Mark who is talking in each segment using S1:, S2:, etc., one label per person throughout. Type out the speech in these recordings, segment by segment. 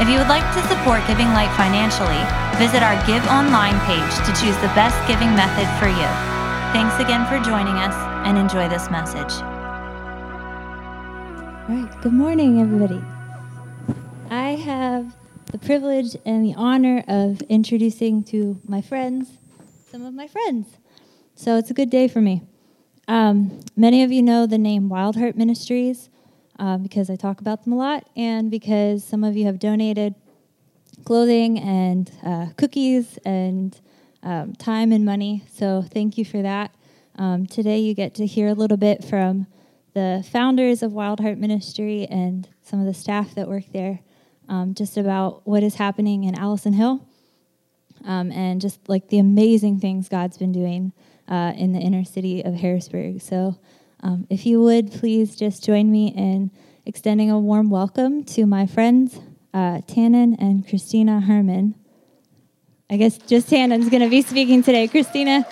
S1: If you would like to support Giving Light financially, visit our Give Online page to choose the best giving method for you. Thanks again for joining us and enjoy this message.
S2: All right, good morning, everybody. I have the privilege and the honor of introducing to my friends some of my friends. So it's a good day for me. Um, many of you know the name Wild Heart Ministries um, because I talk about them a lot, and because some of you have donated clothing and uh, cookies and um, time and money. So thank you for that. Um, today you get to hear a little bit from the founders of Wild Heart Ministry and some of the staff that work there, um, just about what is happening in Allison Hill. Um, and just like the amazing things God's been doing uh, in the inner city of Harrisburg. So um, if you would, please just join me in extending a warm welcome to my friends, uh, Tannen and Christina Herman. I guess just Tannen's going to be speaking today. Christina,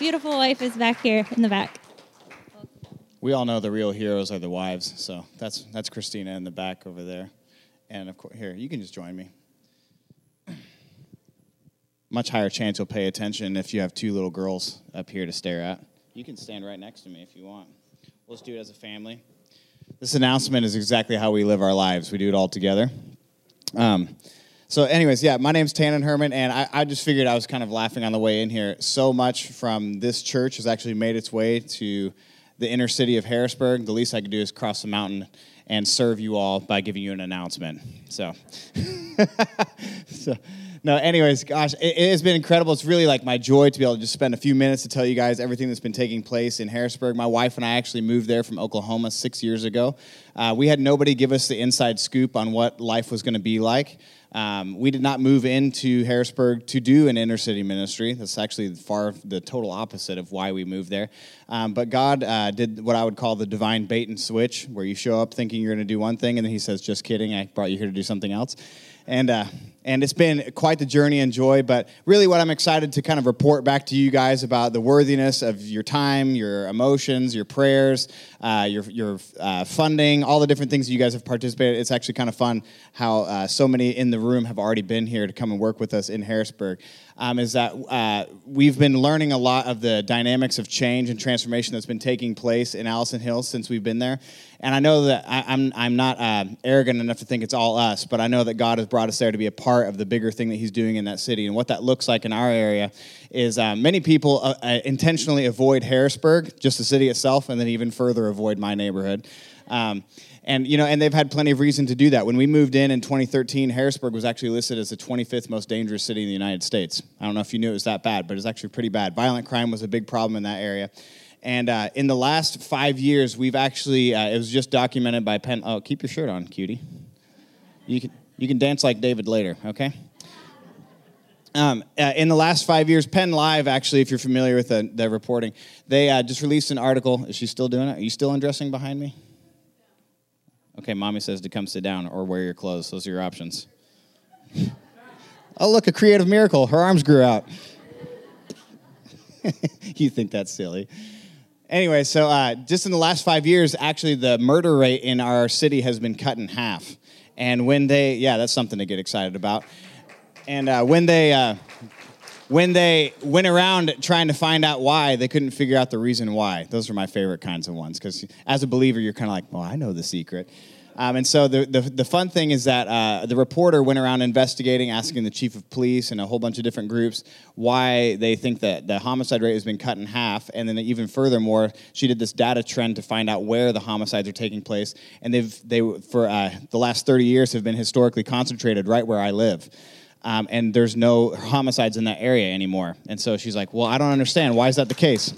S2: beautiful wife, is back here in the back.
S3: We all know the real heroes are the wives, so that's that's Christina in the back over there, and of course here you can just join me. Much higher chance you'll pay attention if you have two little girls up here to stare at. You can stand right next to me if you want. Let's do it as a family. This announcement is exactly how we live our lives. We do it all together. Um, so, anyways, yeah, my name's Tannen Herman, and I, I, just figured I was kind of laughing on the way in here. So much from this church has actually made its way to the inner city of Harrisburg. The least I could do is cross the mountain and serve you all by giving you an announcement. So, so no, anyways, gosh, it, it, has been incredible. It's really like my joy to be able to just spend a few minutes to tell you guys everything that's been taking place in Harrisburg. My wife and I actually moved there from Oklahoma six years ago. Uh, we had nobody give us the inside scoop on what life was going to be like. Um, we did not move into Harrisburg to do an inner city ministry. That's actually far the total opposite of why we moved there. Um, but God uh, did what I would call the divine bait and switch, where you show up thinking you're going to do one thing, and then He says, "Just kidding, I brought you here to do something else." And uh, and it's been quite the journey and joy. But really, what I'm excited to kind of report back to you guys about the worthiness of your time, your emotions, your prayers, uh, your your uh, funding, all the different things you guys have participated. It's actually kind of fun how uh, so many in the room have already been here to come and work with us in Harrisburg. Um, is that uh, we've been learning a lot of the dynamics of change and transformation that's been taking place in Allison Hills since we've been there. And I know that I, am I'm, I'm not uh, arrogant enough to think it's all us, but I know that God has brought us there to be a part of the bigger thing that He's doing in that city. And what that looks like in our area is uh, many people uh, uh, intentionally avoid Harrisburg, just the city itself, and then even further avoid my neighborhood. Um, and you know, and they've had plenty of reason to do that. When we moved in in 2013, Harrisburg was actually listed as the 25th most dangerous city in the United States. I don't know if you knew it was that bad, but it's actually pretty bad. Violent crime was a big problem in that area. And uh, in the last five years, we've actually, uh, it was just documented by Penn. Oh, keep your shirt on, cutie. You can, you can dance like David later, okay? Um, uh, in the last five years, Penn Live, actually, if you're familiar with the, the reporting, they uh, just released an article. Is she still doing it? Are you still undressing behind me? Okay, mommy says to come sit down or wear your clothes. Those are your options. oh, look, a creative miracle. Her arms grew out. you think that's silly. Anyway, so uh, just in the last five years, actually, the murder rate in our city has been cut in half. And when they, yeah, that's something to get excited about. And uh, when they, uh, when they went around trying to find out why, they couldn't figure out the reason why. Those are my favorite kinds of ones because as a believer, you're kind of like, well, I know the secret. Um, and so the, the, the, fun thing is that uh, the reporter went around investigating, asking the chief of police and a whole bunch of different groups why they think that the homicide rate has been cut in half. And then even furthermore, she did this data trend to find out where the homicides are taking place. And they've they for uh, the last 30 years have been historically concentrated right where I live um, and there's no homicides in that area anymore. And so she's like, Well, I don't understand. Why is that the case?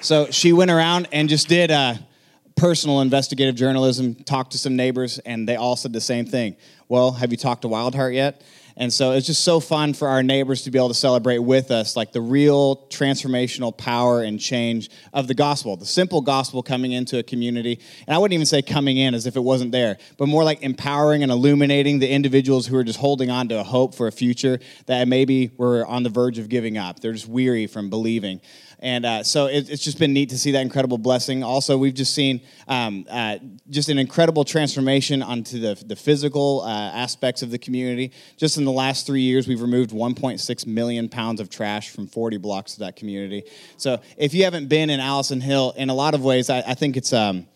S3: So she went around and just did uh, personal investigative journalism, talked to some neighbors, and they all said the same thing. Well, have you talked to Wildheart yet? And so it's just so fun for our neighbors to be able to celebrate with us, like the real transformational power and change of the gospel, the simple gospel coming into a community. And I wouldn't even say coming in as if it wasn't there, but more like empowering and illuminating the individuals who are just holding on to a hope for a future that maybe were on the verge of giving up. They're just weary from believing. And uh, so it, it's just been neat to see that incredible blessing. Also, we've just seen um, uh, just an incredible transformation onto the, the physical uh, aspects of the community. Just in the last three years, we've removed 1.6 million pounds of trash from 40 blocks of that community. So if you haven't been in Allison Hill, in a lot of ways, I, I think it's. Um,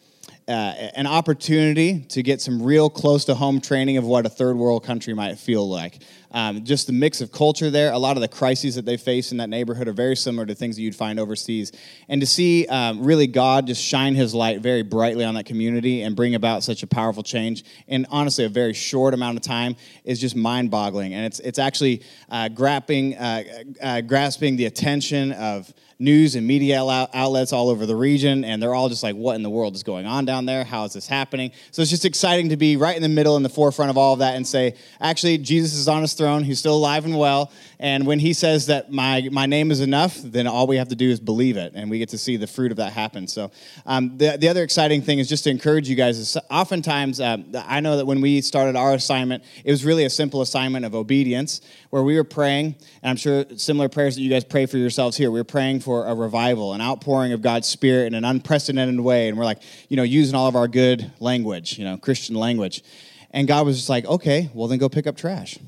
S3: uh, an opportunity to get some real close to home training of what a third world country might feel like. Um, just the mix of culture there, a lot of the crises that they face in that neighborhood are very similar to things that you'd find overseas. And to see um, really God just shine his light very brightly on that community and bring about such a powerful change in honestly a very short amount of time is just mind boggling. And it's, it's actually uh, grasping, uh, uh, grasping the attention of news and media outlets all over the region, and they're all just like, what in the world is going on down there? How is this happening? So it's just exciting to be right in the middle, in the forefront of all of that, and say, actually, Jesus is on his throne. He's still alive and well. And when he says that my, my name is enough, then all we have to do is believe it, and we get to see the fruit of that happen. So um, the, the other exciting thing is just to encourage you guys. Is oftentimes, uh, I know that when we started our assignment, it was really a simple assignment of obedience, where we were praying, and I'm sure similar prayers that you guys pray for yourselves here. We were praying for a revival, an outpouring of God's Spirit in an unprecedented way. And we're like, you know, using all of our good language, you know, Christian language. And God was just like, okay, well, then go pick up trash.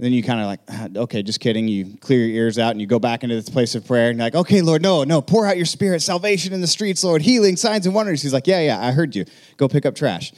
S3: And then you kind of like, ah, okay, just kidding. You clear your ears out and you go back into this place of prayer and you're like, okay, Lord, no, no, pour out your spirit, salvation in the streets, Lord, healing, signs, and wonders. He's like, yeah, yeah, I heard you. Go pick up trash.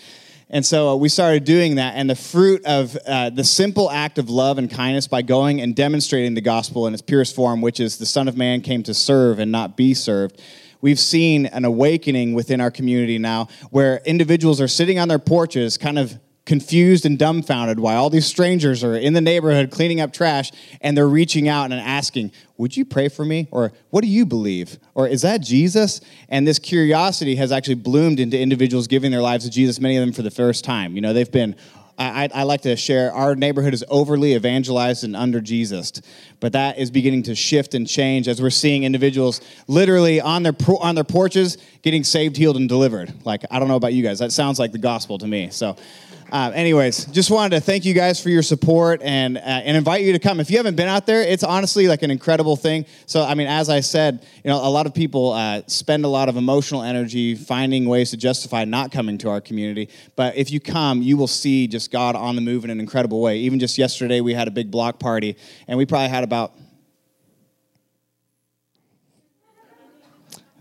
S3: And so uh, we started doing that. And the fruit of uh, the simple act of love and kindness by going and demonstrating the gospel in its purest form, which is the Son of Man came to serve and not be served. We've seen an awakening within our community now where individuals are sitting on their porches, kind of confused and dumbfounded why all these strangers are in the neighborhood cleaning up trash and they're reaching out and asking, Would you pray for me? Or what do you believe? Or is that Jesus? And this curiosity has actually bloomed into individuals giving their lives to Jesus, many of them for the first time. You know, they've been I, I, like to share our neighborhood is overly evangelized and under Jesus, but that is beginning to shift and change as we're seeing individuals literally on their on their porches getting saved, healed, and delivered. Like I don't know about you guys, that sounds like the gospel to me. So uh, anyways, just wanted to thank you guys for your support and uh, and invite you to come. If you haven't been out there, it's honestly like an incredible thing. So, I mean, as I said, you know, a lot of people uh, spend a lot of emotional energy finding ways to justify not coming to our community. But if you come, you will see just God on the move in an incredible way. Even just yesterday, we had a big block party, and we probably had about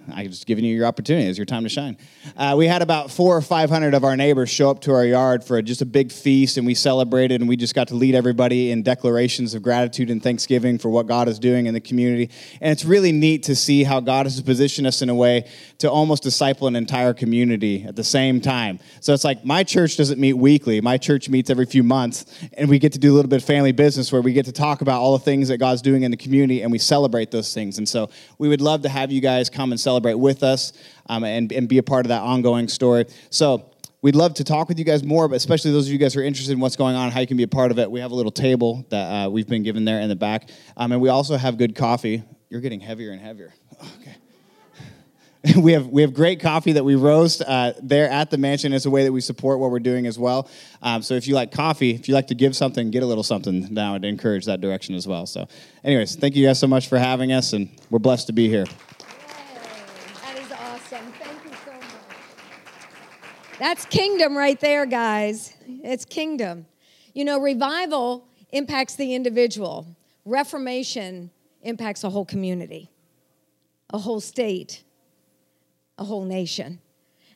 S3: I'm just giving you your opportunity. It's your time to shine. Uh, we had about four or 500 of our neighbors show up to our yard for just a big feast, and we celebrated, and we just got to lead everybody in declarations of gratitude and thanksgiving for what God is doing in the community. And it's really neat to see how God has positioned us in a way to almost disciple an entire community at the same time. So it's like my church doesn't meet weekly, my church meets every few months, and we get to do a little bit of family business where we get to talk about all the things that God's doing in the community, and we celebrate those things. And so we would love to have you guys come and celebrate celebrate with us um, and, and be a part of that ongoing story. So, we'd love to talk with you guys more, but especially those of you guys who are interested in what's going on, how you can be a part of it. We have a little table that uh, we've been given there in the back, um, and we also have good coffee. You're getting heavier and heavier. Okay. we have we have great coffee that we roast uh, there at the mansion. It's a way that we support what we're doing as well. Um, so if you like coffee, if you like to give something, get a little something now and encourage that direction as well. So, anyways, thank you guys so much for having us, and we're blessed to be here.
S4: That's kingdom right there, guys. It's kingdom. You know, revival impacts the individual, reformation impacts a whole community, a whole state, a whole nation.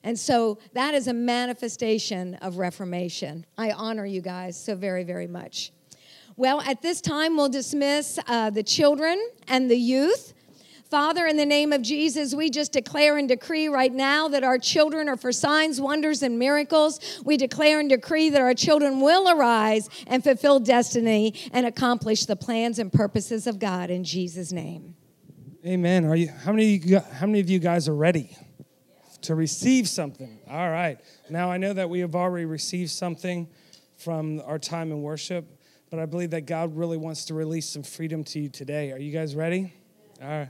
S4: And so that is a manifestation of reformation. I honor you guys so very, very much. Well, at this time, we'll dismiss uh, the children and the youth. Father, in the name of Jesus, we just declare and decree right now that our children are for signs, wonders, and miracles. We declare and decree that our children will arise and fulfill destiny and accomplish the plans and purposes of God in Jesus' name.
S5: Amen. Are you how many you, how many of you guys are ready to receive something? All right. Now I know that we have already received something from our time in worship, but I believe that God really wants to release some freedom to you today. Are you guys ready? All right.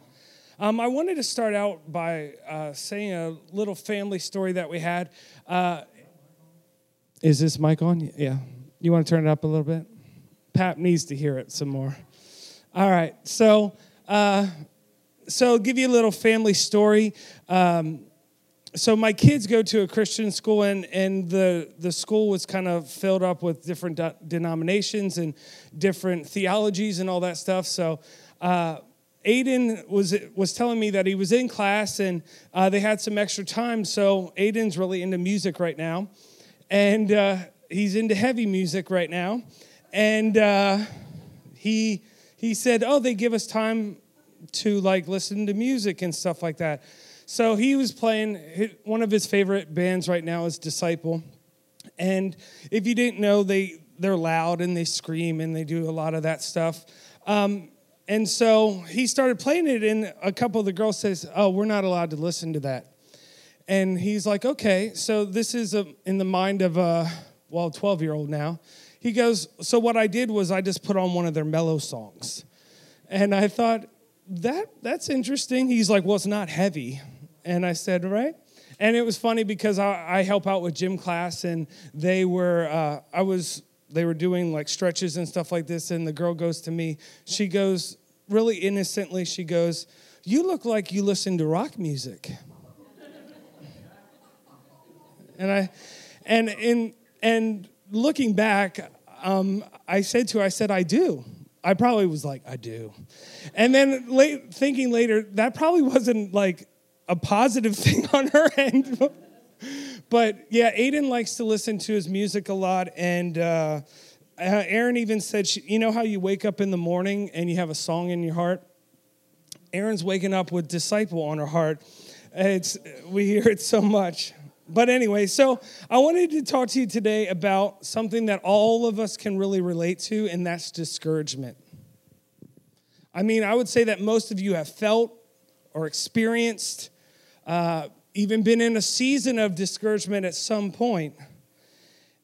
S5: Um, I wanted to start out by uh, saying a little family story that we had. Uh, is this mic on? Yeah. You want to turn it up a little bit? Pat needs to hear it some more. All right. So, uh, so I'll give you a little family story. Um, so my kids go to a Christian school, and, and the, the school was kind of filled up with different de- denominations and different theologies and all that stuff. So uh, Aiden was was telling me that he was in class and uh, they had some extra time. So Aiden's really into music right now, and uh, he's into heavy music right now, and uh, he he said, "Oh, they give us time to like listen to music and stuff like that." So he was playing one of his favorite bands right now is Disciple. And if you didn't know, they they're loud and they scream and they do a lot of that stuff. Um, and so he started playing it, and a couple of the girls says, "Oh, we're not allowed to listen to that." And he's like, "Okay." So this is a, in the mind of a well, 12 year old now. He goes, "So what I did was I just put on one of their mellow songs," and I thought that that's interesting. He's like, "Well, it's not heavy." And I said, right? And it was funny because I, I help out with gym class, and they were, uh, I was, they were doing like stretches and stuff like this. And the girl goes to me, she goes, really innocently, she goes, You look like you listen to rock music. and I, and in, and looking back, um, I said to her, I said, I do. I probably was like, I do. And then late, thinking later, that probably wasn't like a positive thing on her end. But yeah, Aiden likes to listen to his music a lot. And uh, Aaron even said, she, You know how you wake up in the morning and you have a song in your heart? Aaron's waking up with Disciple on her heart. It's, we hear it so much. But anyway, so I wanted to talk to you today about something that all of us can really relate to, and that's discouragement. I mean, I would say that most of you have felt or experienced uh, even been in a season of discouragement at some point.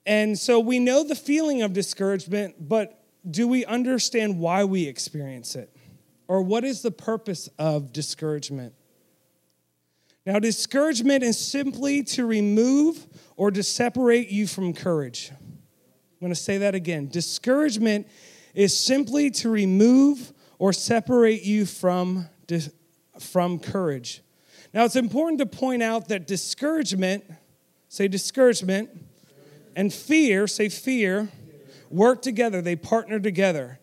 S5: And so we know the feeling of discouragement, but do we understand why we experience it? Or what is the purpose of discouragement? Now, discouragement is simply to remove or to separate you from courage. I'm going to say that again. Discouragement is simply to remove or separate you from, from courage. Now, it's important to point out that discouragement, say discouragement, and fear, say fear, work together, they partner together.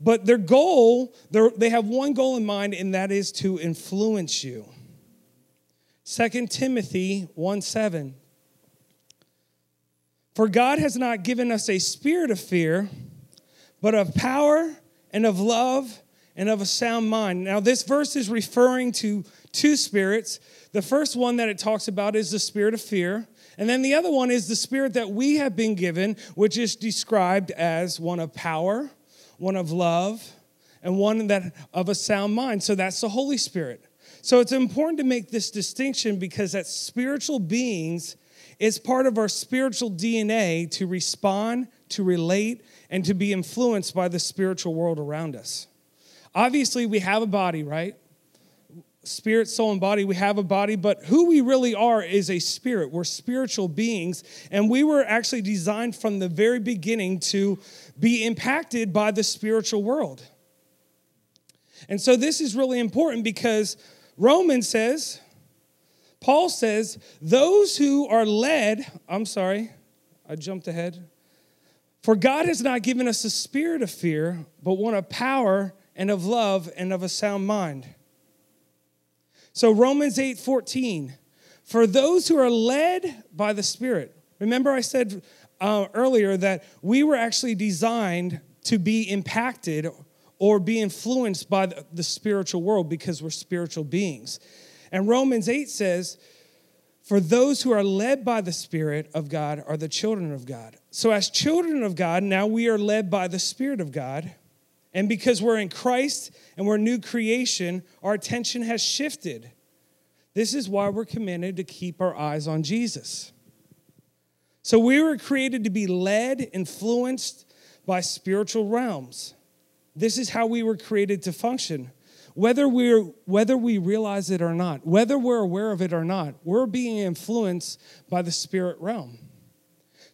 S5: But their goal, they have one goal in mind, and that is to influence you. 2 Timothy 1 7. For God has not given us a spirit of fear, but of power and of love and of a sound mind. Now, this verse is referring to two spirits. The first one that it talks about is the spirit of fear. And then the other one is the spirit that we have been given, which is described as one of power, one of love, and one that of a sound mind. So that's the Holy Spirit. So it's important to make this distinction because that spiritual beings is part of our spiritual DNA to respond, to relate, and to be influenced by the spiritual world around us. Obviously, we have a body, right? Spirit, soul, and body. We have a body, but who we really are is a spirit. We're spiritual beings, and we were actually designed from the very beginning to be impacted by the spiritual world. And so, this is really important because Romans says, Paul says, those who are led, I'm sorry, I jumped ahead. For God has not given us a spirit of fear, but one of power and of love and of a sound mind. So Romans 8 14, for those who are led by the Spirit. Remember, I said uh, earlier that we were actually designed to be impacted or be influenced by the, the spiritual world because we're spiritual beings. And Romans 8 says, for those who are led by the Spirit of God are the children of God. So, as children of God, now we are led by the Spirit of God. And because we're in Christ and we're new creation, our attention has shifted. This is why we're commanded to keep our eyes on Jesus. So we were created to be led, influenced by spiritual realms. This is how we were created to function. Whether, we're, whether we realize it or not, whether we're aware of it or not, we're being influenced by the spirit realm.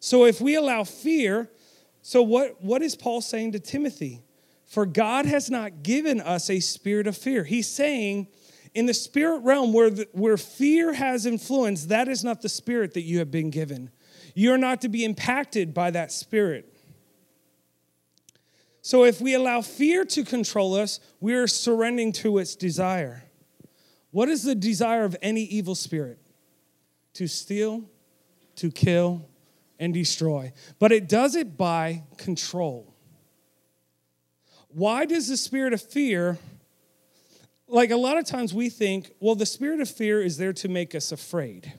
S5: So if we allow fear, so what, what is Paul saying to Timothy? For God has not given us a spirit of fear. He's saying, in the spirit realm where, the, where fear has influence, that is not the spirit that you have been given. You're not to be impacted by that spirit. So if we allow fear to control us, we are surrendering to its desire. What is the desire of any evil spirit? To steal, to kill, and destroy. But it does it by control. Why does the spirit of fear, like a lot of times we think, well, the spirit of fear is there to make us afraid.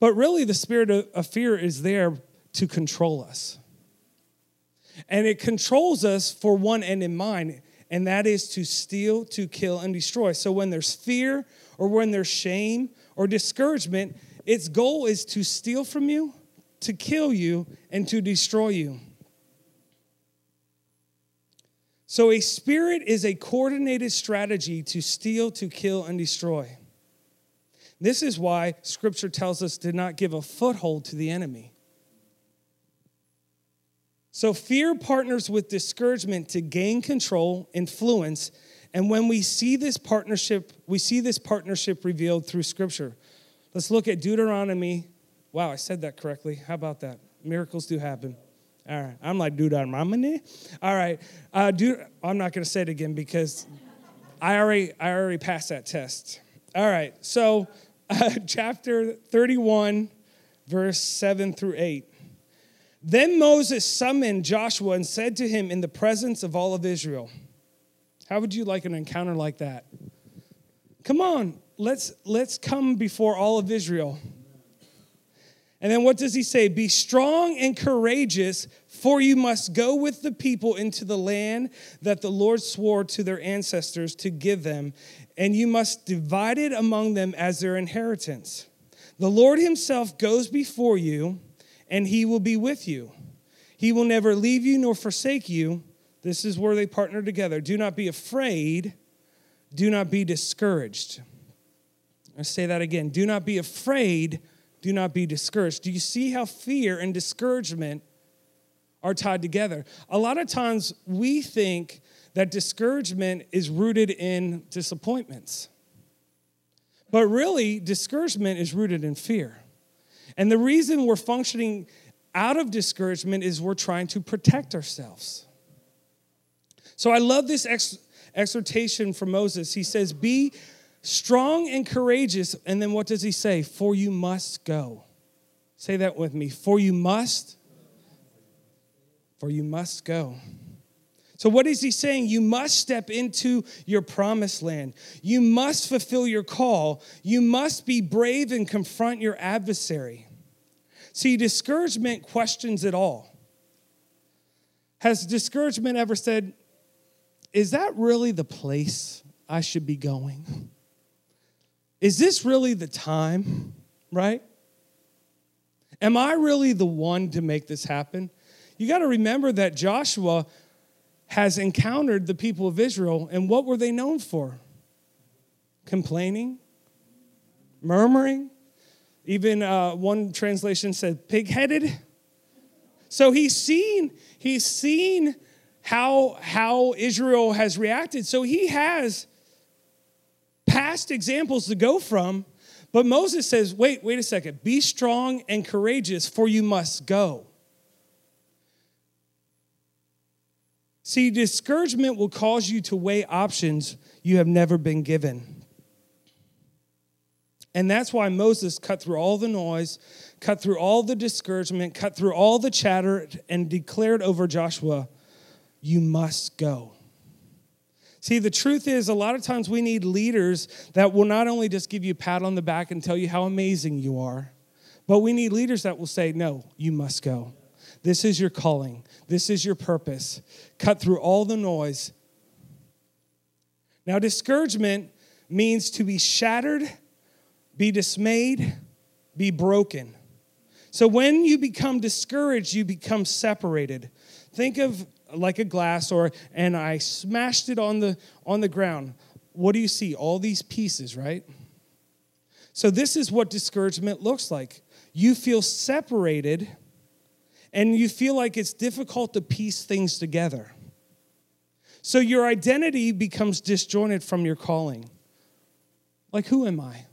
S5: But really, the spirit of fear is there to control us. And it controls us for one end in mind, and that is to steal, to kill, and destroy. So when there's fear or when there's shame or discouragement, its goal is to steal from you, to kill you, and to destroy you. So a spirit is a coordinated strategy to steal, to kill, and destroy. This is why scripture tells us to not give a foothold to the enemy. So fear partners with discouragement to gain control, influence, and when we see this partnership, we see this partnership revealed through scripture. Let's look at Deuteronomy. Wow, I said that correctly. How about that? Miracles do happen. All right, I'm like Deuteronomy. All right, uh, Deut- I'm not going to say it again because I already I already passed that test. All right, so uh, chapter 31, verse 7 through 8. Then Moses summoned Joshua and said to him in the presence of all of Israel, How would you like an encounter like that? Come on, let's, let's come before all of Israel. And then what does he say? Be strong and courageous, for you must go with the people into the land that the Lord swore to their ancestors to give them, and you must divide it among them as their inheritance. The Lord himself goes before you and he will be with you. He will never leave you nor forsake you. This is where they partner together. Do not be afraid. Do not be discouraged. I say that again. Do not be afraid. Do not be discouraged. Do you see how fear and discouragement are tied together? A lot of times we think that discouragement is rooted in disappointments. But really, discouragement is rooted in fear. And the reason we're functioning out of discouragement is we're trying to protect ourselves. So I love this ex- exhortation from Moses. He says, Be strong and courageous. And then what does he say? For you must go. Say that with me. For you must. For you must go. So, what is he saying? You must step into your promised land. You must fulfill your call. You must be brave and confront your adversary. See, discouragement questions it all. Has discouragement ever said, Is that really the place I should be going? Is this really the time, right? Am I really the one to make this happen? You got to remember that Joshua has encountered the people of Israel, and what were they known for? Complaining, murmuring. Even uh, one translation said pig-headed. So he's seen he's seen how how Israel has reacted. So he has past examples to go from. But Moses says, "Wait, wait a second. Be strong and courageous, for you must go." See, discouragement will cause you to weigh options you have never been given. And that's why Moses cut through all the noise, cut through all the discouragement, cut through all the chatter, and declared over Joshua, You must go. See, the truth is, a lot of times we need leaders that will not only just give you a pat on the back and tell you how amazing you are, but we need leaders that will say, No, you must go. This is your calling. This is your purpose. Cut through all the noise. Now, discouragement means to be shattered, be dismayed, be broken. So, when you become discouraged, you become separated. think of like a glass or and I smashed it on the on the ground. What do you see? All these pieces, right? So this is what discouragement looks like. You feel separated and you feel like it's difficult to piece things together. So your identity becomes disjointed from your calling. Like, who am I?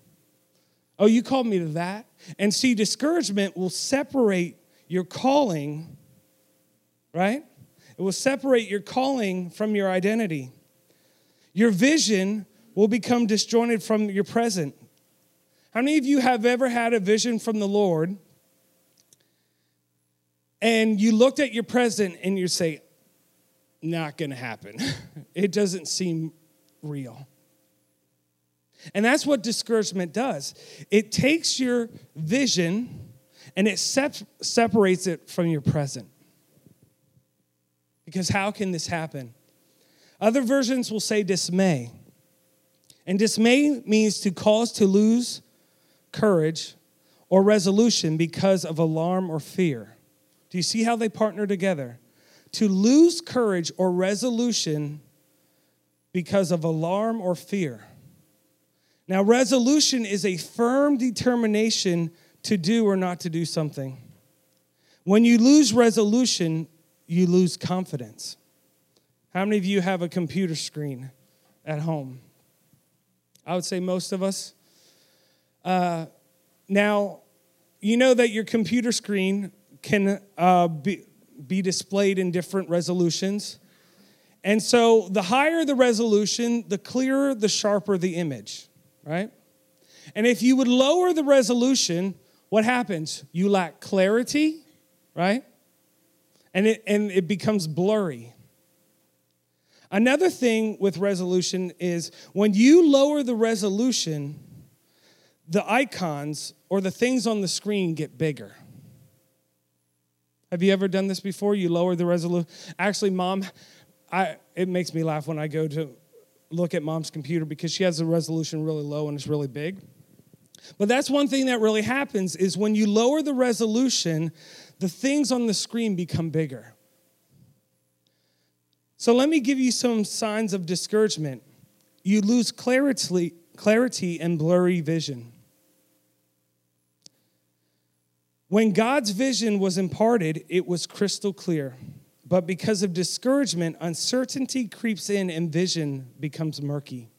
S5: Oh, you called me to that? And see, discouragement will separate your calling, right? It will separate your calling from your identity. Your vision will become disjointed from your present. How many of you have ever had a vision from the Lord and you looked at your present and you say, not going to happen. it doesn't seem real. And that's what discouragement does it takes your vision and it sep- separates it from your present. Because how can this happen? Other versions will say dismay. And dismay means to cause to lose courage or resolution because of alarm or fear. Do you see how they partner together? To lose courage or resolution because of alarm or fear. Now, resolution is a firm determination to do or not to do something. When you lose resolution, you lose confidence. How many of you have a computer screen at home? I would say most of us. Uh, now, you know that your computer screen can uh, be, be displayed in different resolutions. And so the higher the resolution, the clearer, the sharper the image, right? And if you would lower the resolution, what happens? You lack clarity, right? And it, and it becomes blurry. Another thing with resolution is when you lower the resolution, the icons or the things on the screen get bigger. Have you ever done this before? You lower the resolution. Actually, mom, I, it makes me laugh when I go to look at mom's computer because she has the resolution really low and it's really big. But that's one thing that really happens is when you lower the resolution, the things on the screen become bigger. So let me give you some signs of discouragement. You lose clarity, clarity and blurry vision. When God's vision was imparted, it was crystal clear. But because of discouragement, uncertainty creeps in and vision becomes murky.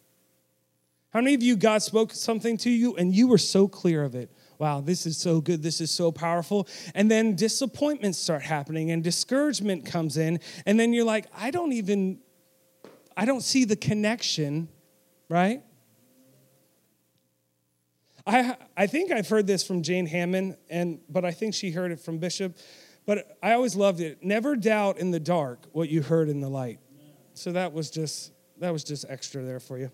S5: How many of you, God spoke something to you and you were so clear of it? Wow, this is so good. This is so powerful. And then disappointments start happening and discouragement comes in. And then you're like, I don't even, I don't see the connection, right? I, I think I've heard this from Jane Hamon, and, but I think she heard it from Bishop. But I always loved it. Never doubt in the dark what you heard in the light. So that was just that was just extra there for you.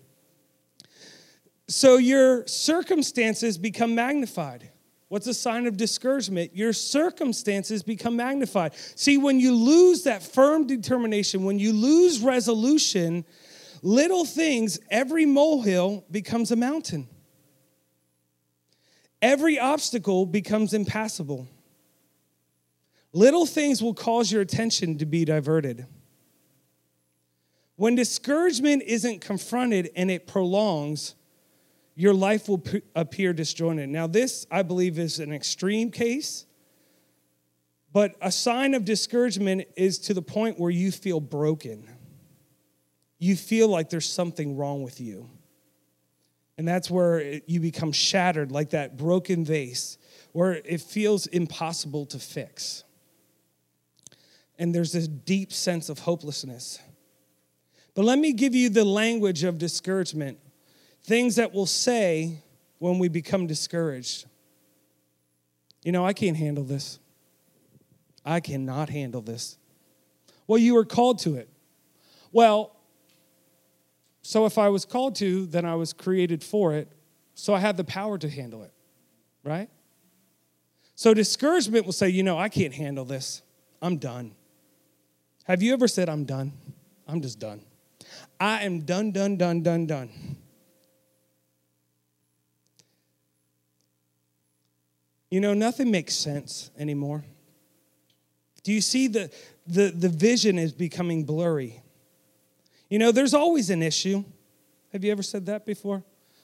S5: So your circumstances become magnified. What's a sign of discouragement? Your circumstances become magnified. See, when you lose that firm determination, when you lose resolution, little things, every molehill becomes a mountain every obstacle becomes impassable. Little things will cause your attention to be diverted. When discouragement isn't confronted and it prolongs, your life will appear disjointed. Now, this, I believe, is an extreme case, but a sign of discouragement is to the point where you feel broken. You feel like there's something wrong with you. And that's where you become shattered like that broken vase, where it feels impossible to fix. And there's this deep sense of hopelessness. But let me give you the language of discouragement things that we'll say when we become discouraged. You know, I can't handle this. I cannot handle this. Well, you were called to it. Well, so if I was called to, then I was created for it. So I have the power to handle it, right? So discouragement will say, you know, I can't handle this. I'm done. Have you ever said, I'm done? I'm just done. I am done, done, done, done, done. You know, nothing makes sense anymore. Do you see the, the, the vision is becoming blurry. You know, there's always an issue. Have you ever said that before?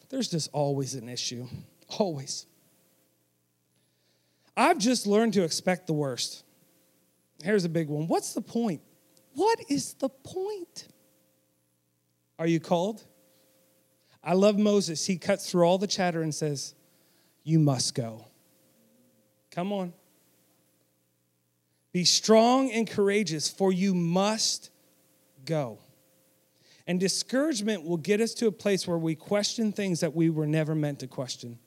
S5: There's just always an issue. Always. I've just learned to expect the worst. Here's a big one. What's the point? What is the point? Are you called? I love Moses. He cuts through all the chatter and says, You must go. Come on. Be strong and courageous, for you must go. And discouragement will get us to a place where we question things that we were never meant to question.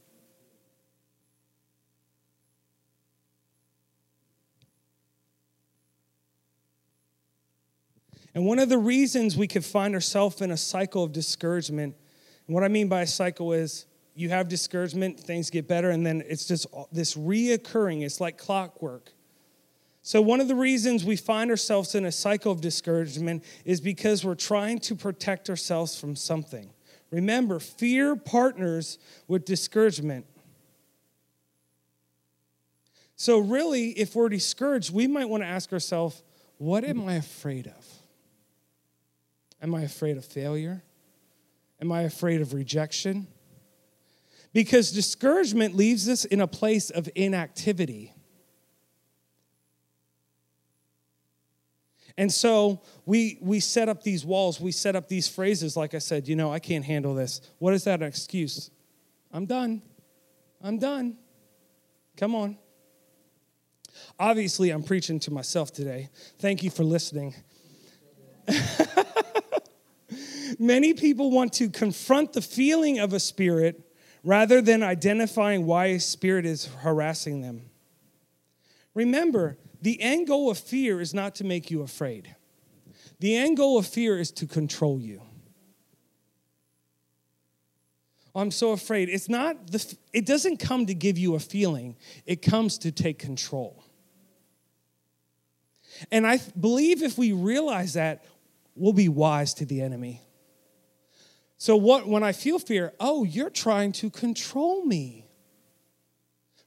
S5: And one of the reasons we could find ourselves in a cycle of discouragement, and what I mean by a cycle is you have discouragement, things get better, and then it's just this reoccurring, it's like clockwork. So, one of the reasons we find ourselves in a cycle of discouragement is because we're trying to protect ourselves from something. Remember, fear partners with discouragement. So, really, if we're discouraged, we might want to ask ourselves, what am I afraid of? Am I afraid of failure? Am I afraid of rejection? Because discouragement leaves us in a place of inactivity. And so we, we set up these walls, we set up these phrases, like I said, you know, I can't handle this. What is that an excuse? I'm done. I'm done. Come on. Obviously, I'm preaching to myself today. Thank you for listening. Many people want to confront the feeling of a spirit rather than identifying why a spirit is harassing them. Remember, the end goal of fear is not to make you afraid. The end goal of fear is to control you. I'm so afraid. It's not the it doesn't come to give you a feeling. It comes to take control. And I believe if we realize that, we'll be wise to the enemy. So what when I feel fear, oh, you're trying to control me.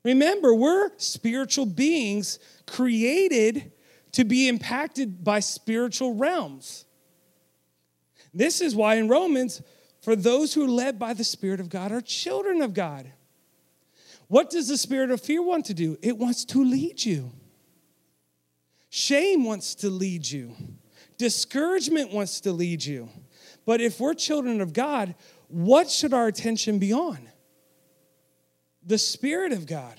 S5: Remember, we're spiritual beings created to be impacted by spiritual realms. This is why in Romans, for those who are led by the Spirit of God are children of God. What does the spirit of fear want to do? It wants to lead you. Shame wants to lead you. Discouragement wants to lead you. But if we're children of God, what should our attention be on? The Spirit of God.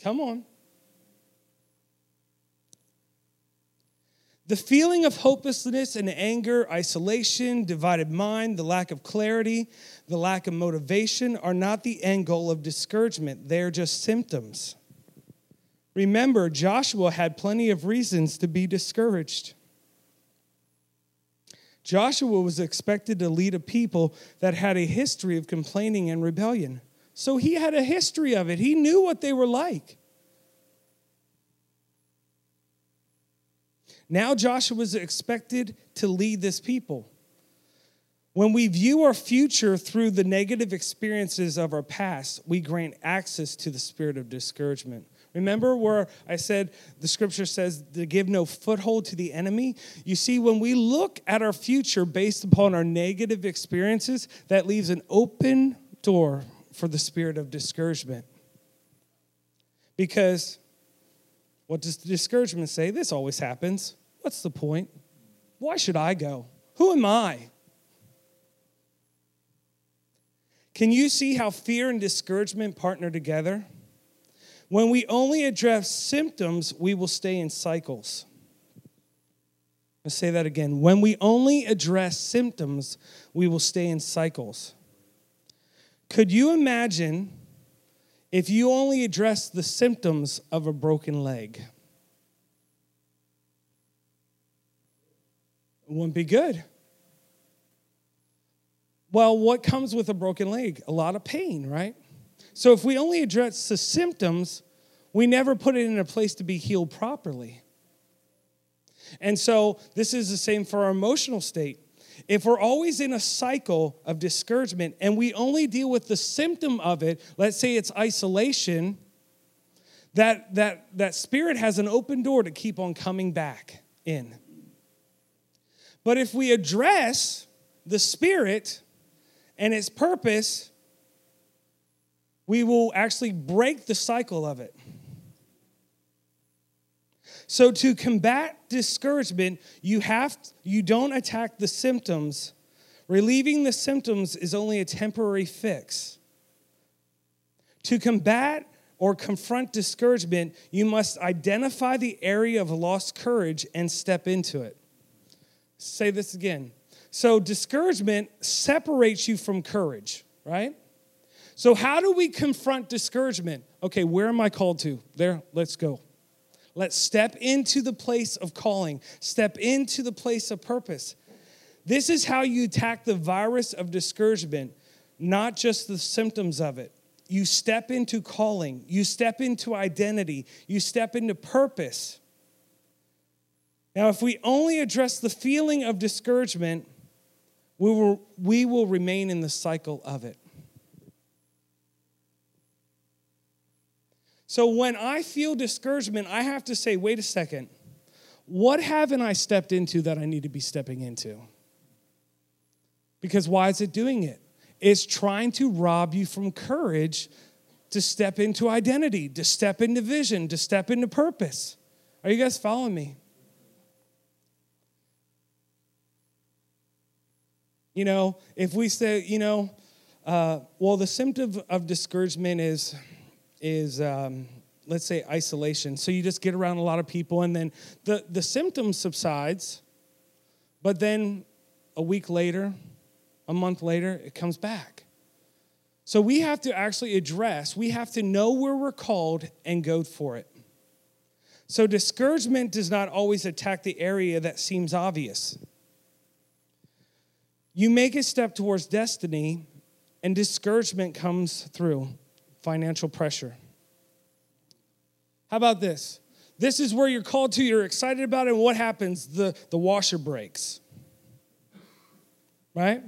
S5: Come on. The feeling of hopelessness and anger, isolation, divided mind, the lack of clarity, the lack of motivation are not the end goal of discouragement. They're just symptoms. Remember, Joshua had plenty of reasons to be discouraged. Joshua was expected to lead a people that had a history of complaining and rebellion. So he had a history of it, he knew what they were like. Now Joshua was expected to lead this people. When we view our future through the negative experiences of our past, we grant access to the spirit of discouragement. Remember where I said the scripture says to give no foothold to the enemy? You see, when we look at our future based upon our negative experiences, that leaves an open door for the spirit of discouragement. Because what does the discouragement say? This always happens. What's the point? Why should I go? Who am I? Can you see how fear and discouragement partner together? When we only address symptoms, we will stay in cycles. Let's say that again. When we only address symptoms, we will stay in cycles. Could you imagine if you only address the symptoms of a broken leg? It wouldn't be good. Well, what comes with a broken leg? A lot of pain, right? So if we only address the symptoms, we never put it in a place to be healed properly. And so this is the same for our emotional state. If we're always in a cycle of discouragement and we only deal with the symptom of it, let's say it's isolation, that, that, that spirit has an open door to keep on coming back in. But if we address the spirit and its purpose, we will actually break the cycle of it. So to combat discouragement, you have you don't attack the symptoms. Relieving the symptoms is only a temporary fix. To combat or confront discouragement, you must identify the area of lost courage and step into it. Say this again. So, discouragement separates you from courage, right? So, how do we confront discouragement? Okay, where am I called to? There, let's go. Let's step into the place of calling, step into the place of purpose. This is how you attack the virus of discouragement, not just the symptoms of it. You step into calling, you step into identity, you step into purpose. Now, if we only address the feeling of discouragement, we will, we will remain in the cycle of it. So when I feel discouragement, I have to say, wait a second, what haven't I stepped into that I need to be stepping into? Because why is it doing it? It's trying to rob you from courage to step into identity, to step into vision, to step into purpose. Are you guys following me? You know, if we say, you know, uh, well, the symptom of discouragement is is um, let's say isolation. So you just get around a lot of people, and then the the symptom subsides, but then a week later, a month later, it comes back. So we have to actually address. We have to know where we're called and go for it. So discouragement does not always attack the area that seems obvious. You make a step towards destiny, and discouragement comes through financial pressure. How about this? This is where you're called to, you're excited about it, and what happens? The, the washer breaks. Right?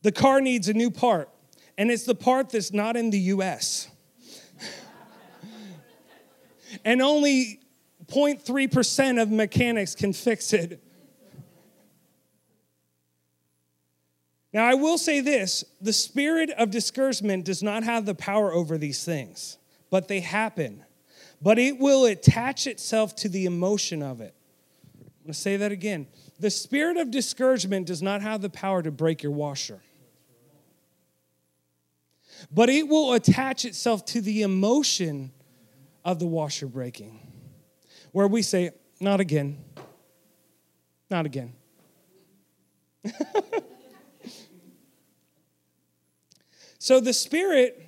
S5: The car needs a new part, and it's the part that's not in the US. and only 0.3% of mechanics can fix it. Now, I will say this the spirit of discouragement does not have the power over these things, but they happen. But it will attach itself to the emotion of it. I'm to say that again. The spirit of discouragement does not have the power to break your washer, but it will attach itself to the emotion of the washer breaking, where we say, Not again. Not again. So the Spirit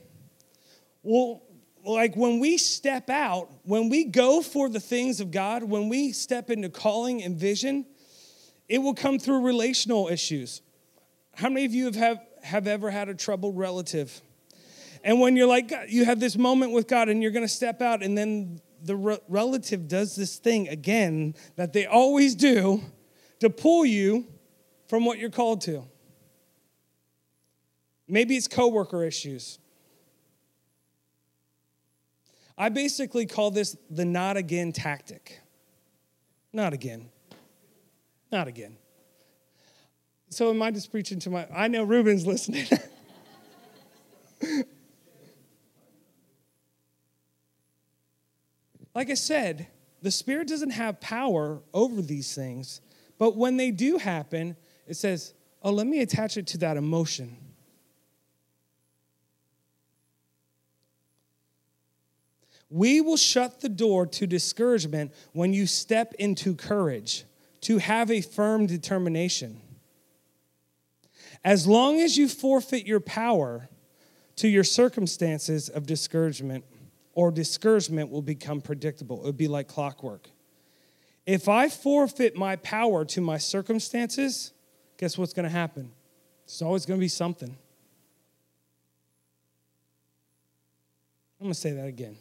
S5: will, like when we step out, when we go for the things of God, when we step into calling and vision, it will come through relational issues. How many of you have, have, have ever had a troubled relative? And when you're like, you have this moment with God and you're going to step out, and then the re- relative does this thing again that they always do to pull you from what you're called to. Maybe it's coworker issues. I basically call this the not again tactic. Not again. Not again. So am I just preaching to my I know Ruben's listening. like I said, the Spirit doesn't have power over these things, but when they do happen, it says, oh, let me attach it to that emotion. We will shut the door to discouragement when you step into courage, to have a firm determination. As long as you forfeit your power to your circumstances of discouragement, or discouragement will become predictable. It would be like clockwork. If I forfeit my power to my circumstances, guess what's going to happen? It's always going to be something. I'm going to say that again.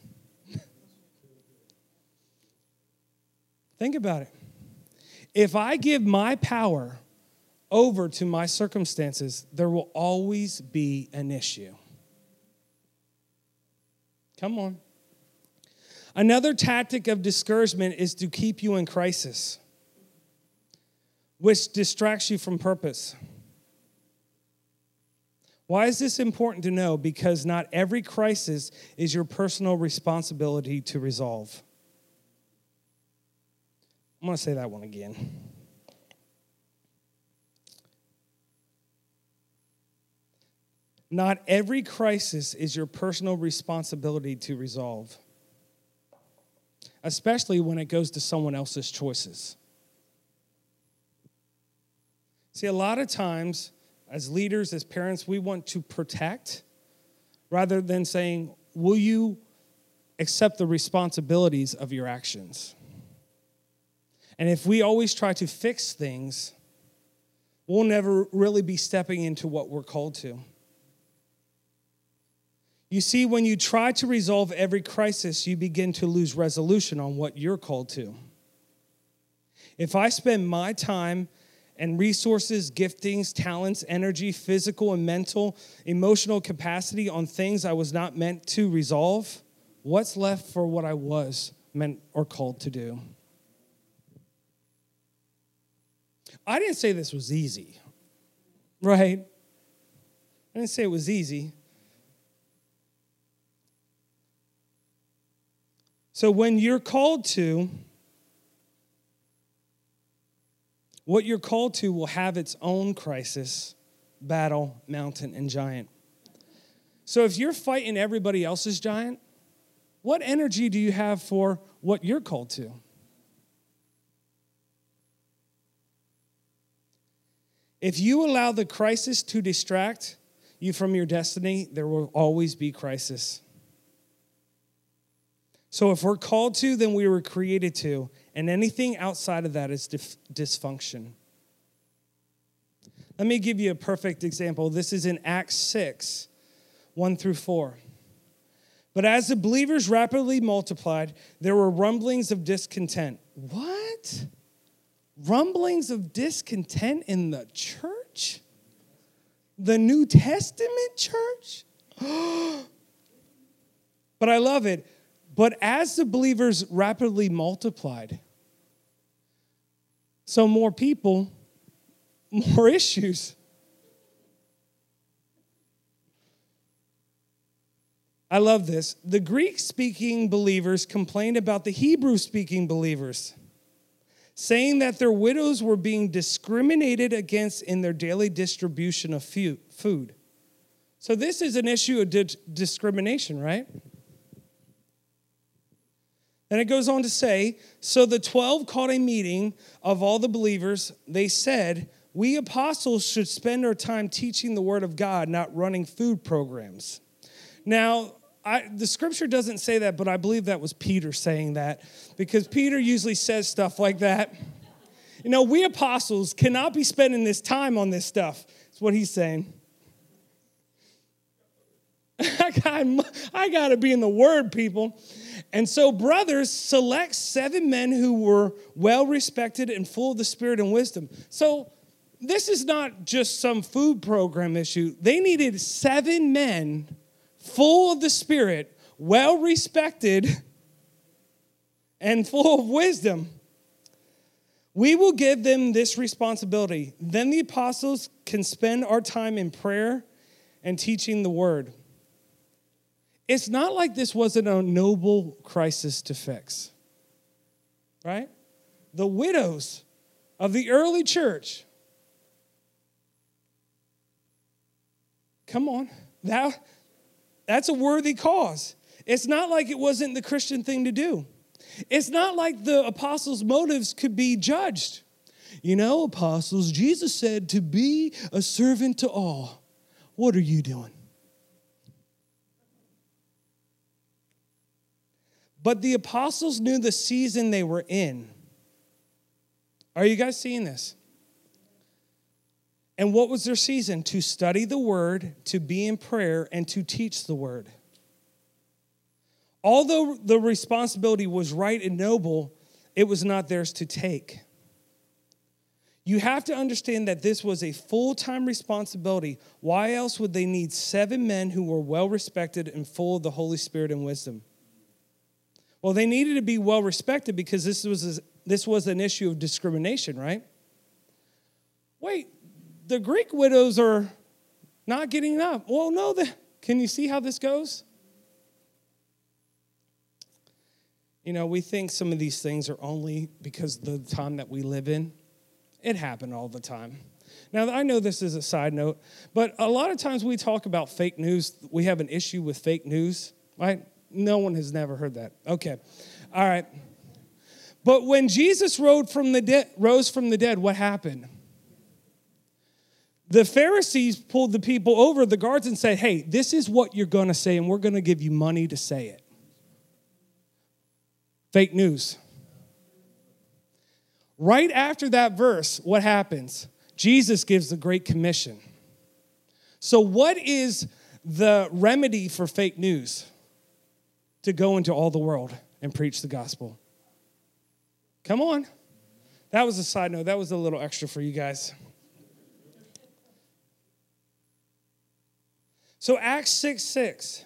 S5: Think about it. If I give my power over to my circumstances, there will always be an issue. Come on. Another tactic of discouragement is to keep you in crisis, which distracts you from purpose. Why is this important to know? Because not every crisis is your personal responsibility to resolve. I'm going to say that one again. Not every crisis is your personal responsibility to resolve, especially when it goes to someone else's choices. See, a lot of times, as leaders, as parents, we want to protect rather than saying, Will you accept the responsibilities of your actions? And if we always try to fix things, we'll never really be stepping into what we're called to. You see, when you try to resolve every crisis, you begin to lose resolution on what you're called to. If I spend my time and resources, giftings, talents, energy, physical and mental, emotional capacity on things I was not meant to resolve, what's left for what I was meant or called to do? I didn't say this was easy, right? I didn't say it was easy. So when you're called to, what you're called to will have its own crisis, battle, mountain, and giant. So if you're fighting everybody else's giant, what energy do you have for what you're called to? If you allow the crisis to distract you from your destiny, there will always be crisis. So if we're called to, then we were created to, and anything outside of that is dif- dysfunction. Let me give you a perfect example. This is in Acts 6, 1 through 4. But as the believers rapidly multiplied, there were rumblings of discontent. What? Rumblings of discontent in the church? The New Testament church? but I love it. But as the believers rapidly multiplied, so more people, more issues. I love this. The Greek speaking believers complained about the Hebrew speaking believers saying that their widows were being discriminated against in their daily distribution of food. So, this is an issue of di- discrimination, right? And it goes on to say So the 12 called a meeting of all the believers. They said, We apostles should spend our time teaching the word of God, not running food programs. Now, I, the scripture doesn't say that, but I believe that was Peter saying that because Peter usually says stuff like that. You know, we apostles cannot be spending this time on this stuff. That's what he's saying. I got, I got to be in the word, people. And so, brothers, select seven men who were well respected and full of the spirit and wisdom. So, this is not just some food program issue. They needed seven men full of the Spirit, well respected, and full of wisdom. We will give them this responsibility. Then the apostles can spend our time in prayer and teaching the word. It's not like this wasn't a noble crisis to fix, right? The widows of the early church. Come on. That, that's a worthy cause. It's not like it wasn't the Christian thing to do. It's not like the apostles' motives could be judged. You know, apostles, Jesus said to be a servant to all. What are you doing? But the apostles knew the season they were in. Are you guys seeing this? And what was their season? To study the word, to be in prayer, and to teach the word. Although the responsibility was right and noble, it was not theirs to take. You have to understand that this was a full time responsibility. Why else would they need seven men who were well respected and full of the Holy Spirit and wisdom? Well, they needed to be well respected because this was, this was an issue of discrimination, right? Wait, the Greek widows are not getting up. Well, no, the, can you see how this goes? You know, we think some of these things are only because the time that we live in. It happened all the time. Now, I know this is a side note, but a lot of times we talk about fake news. We have an issue with fake news, right? No one has never heard that. Okay. All right. But when Jesus rose from the, rose from the dead, what happened? The Pharisees pulled the people over, the guards, and said, Hey, this is what you're going to say, and we're going to give you money to say it. Fake news. Right after that verse, what happens? Jesus gives the Great Commission. So, what is the remedy for fake news? To go into all the world and preach the gospel. Come on. That was a side note. That was a little extra for you guys. So, Acts 6 6.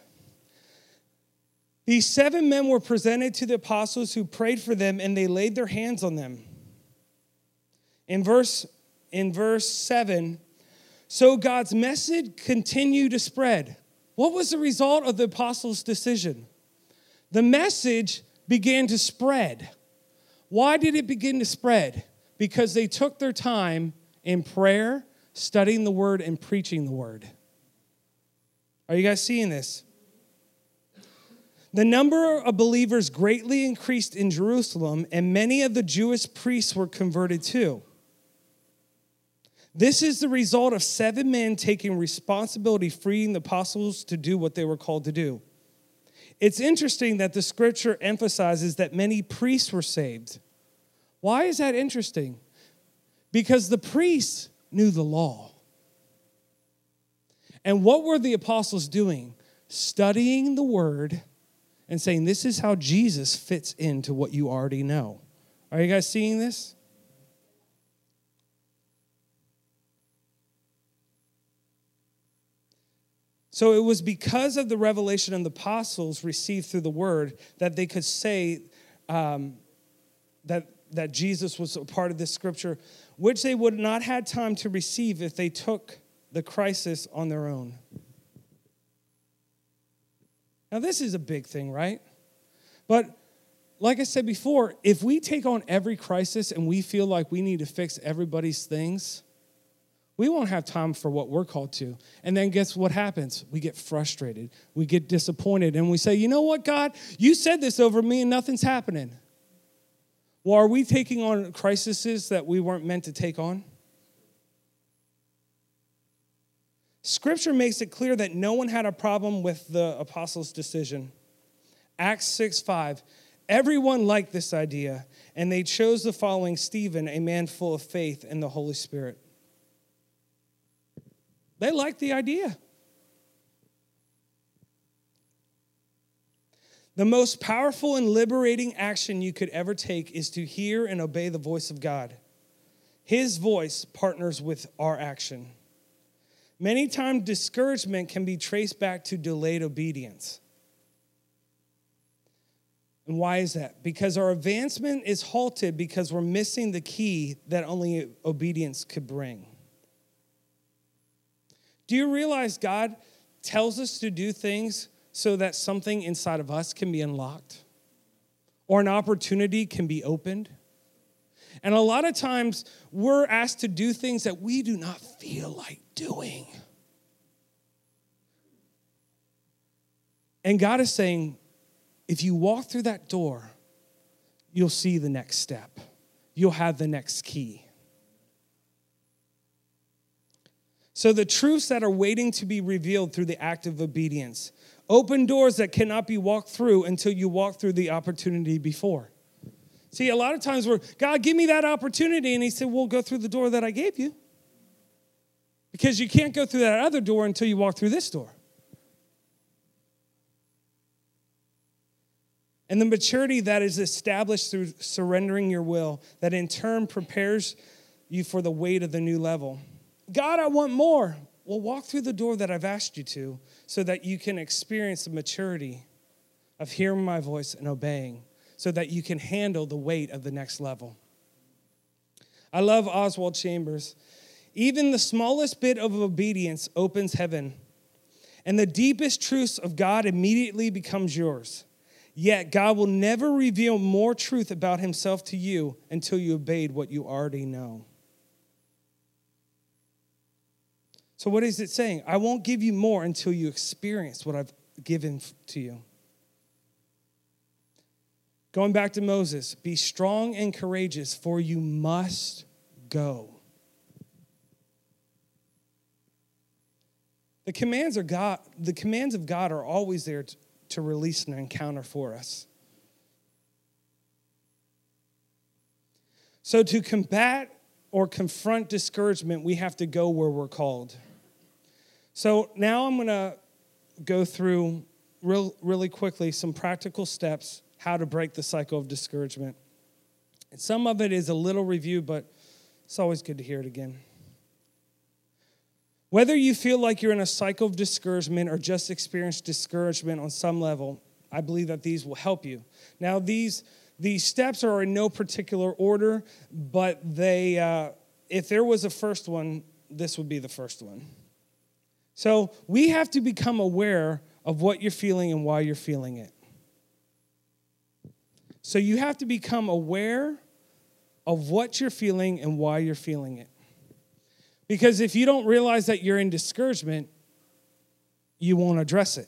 S5: These seven men were presented to the apostles who prayed for them and they laid their hands on them. In verse, in verse 7, so God's message continued to spread. What was the result of the apostles' decision? The message began to spread. Why did it begin to spread? Because they took their time in prayer, studying the word, and preaching the word. Are you guys seeing this? The number of believers greatly increased in Jerusalem, and many of the Jewish priests were converted too. This is the result of seven men taking responsibility, freeing the apostles to do what they were called to do. It's interesting that the scripture emphasizes that many priests were saved. Why is that interesting? Because the priests knew the law. And what were the apostles doing? Studying the word and saying, This is how Jesus fits into what you already know. Are you guys seeing this? So it was because of the revelation and the apostles received through the word that they could say um, that, that Jesus was a part of this scripture, which they would not had time to receive if they took the crisis on their own. Now, this is a big thing, right? But like I said before, if we take on every crisis and we feel like we need to fix everybody's things, we won't have time for what we're called to. And then guess what happens? We get frustrated, we get disappointed, and we say, you know what, God, you said this over me and nothing's happening. Well, are we taking on crises that we weren't meant to take on? Scripture makes it clear that no one had a problem with the apostles' decision. Acts 6 5. Everyone liked this idea, and they chose the following Stephen, a man full of faith and the Holy Spirit. They liked the idea. The most powerful and liberating action you could ever take is to hear and obey the voice of God. His voice partners with our action. Many times, discouragement can be traced back to delayed obedience. And why is that? Because our advancement is halted because we're missing the key that only obedience could bring. Do you realize God tells us to do things so that something inside of us can be unlocked or an opportunity can be opened? And a lot of times we're asked to do things that we do not feel like doing. And God is saying, if you walk through that door, you'll see the next step, you'll have the next key. So, the truths that are waiting to be revealed through the act of obedience open doors that cannot be walked through until you walk through the opportunity before. See, a lot of times we're, God, give me that opportunity. And He said, Well, go through the door that I gave you. Because you can't go through that other door until you walk through this door. And the maturity that is established through surrendering your will, that in turn prepares you for the weight of the new level. God, I want more. Well, walk through the door that I've asked you to so that you can experience the maturity of hearing my voice and obeying so that you can handle the weight of the next level. I love Oswald Chambers. Even the smallest bit of obedience opens heaven, and the deepest truths of God immediately becomes yours. Yet God will never reveal more truth about himself to you until you obeyed what you already know. So, what is it saying? I won't give you more until you experience what I've given to you. Going back to Moses, be strong and courageous, for you must go. The commands of God, the commands of God are always there to, to release an encounter for us. So to combat or confront discouragement, we have to go where we're called. So now I'm going to go through real, really quickly some practical steps how to break the cycle of discouragement. And some of it is a little review, but it's always good to hear it again. Whether you feel like you're in a cycle of discouragement or just experience discouragement on some level, I believe that these will help you. Now, these, these steps are in no particular order, but they, uh, if there was a first one, this would be the first one. So we have to become aware of what you're feeling and why you're feeling it. So you have to become aware of what you're feeling and why you're feeling it. Because if you don't realize that you're in discouragement, you won't address it.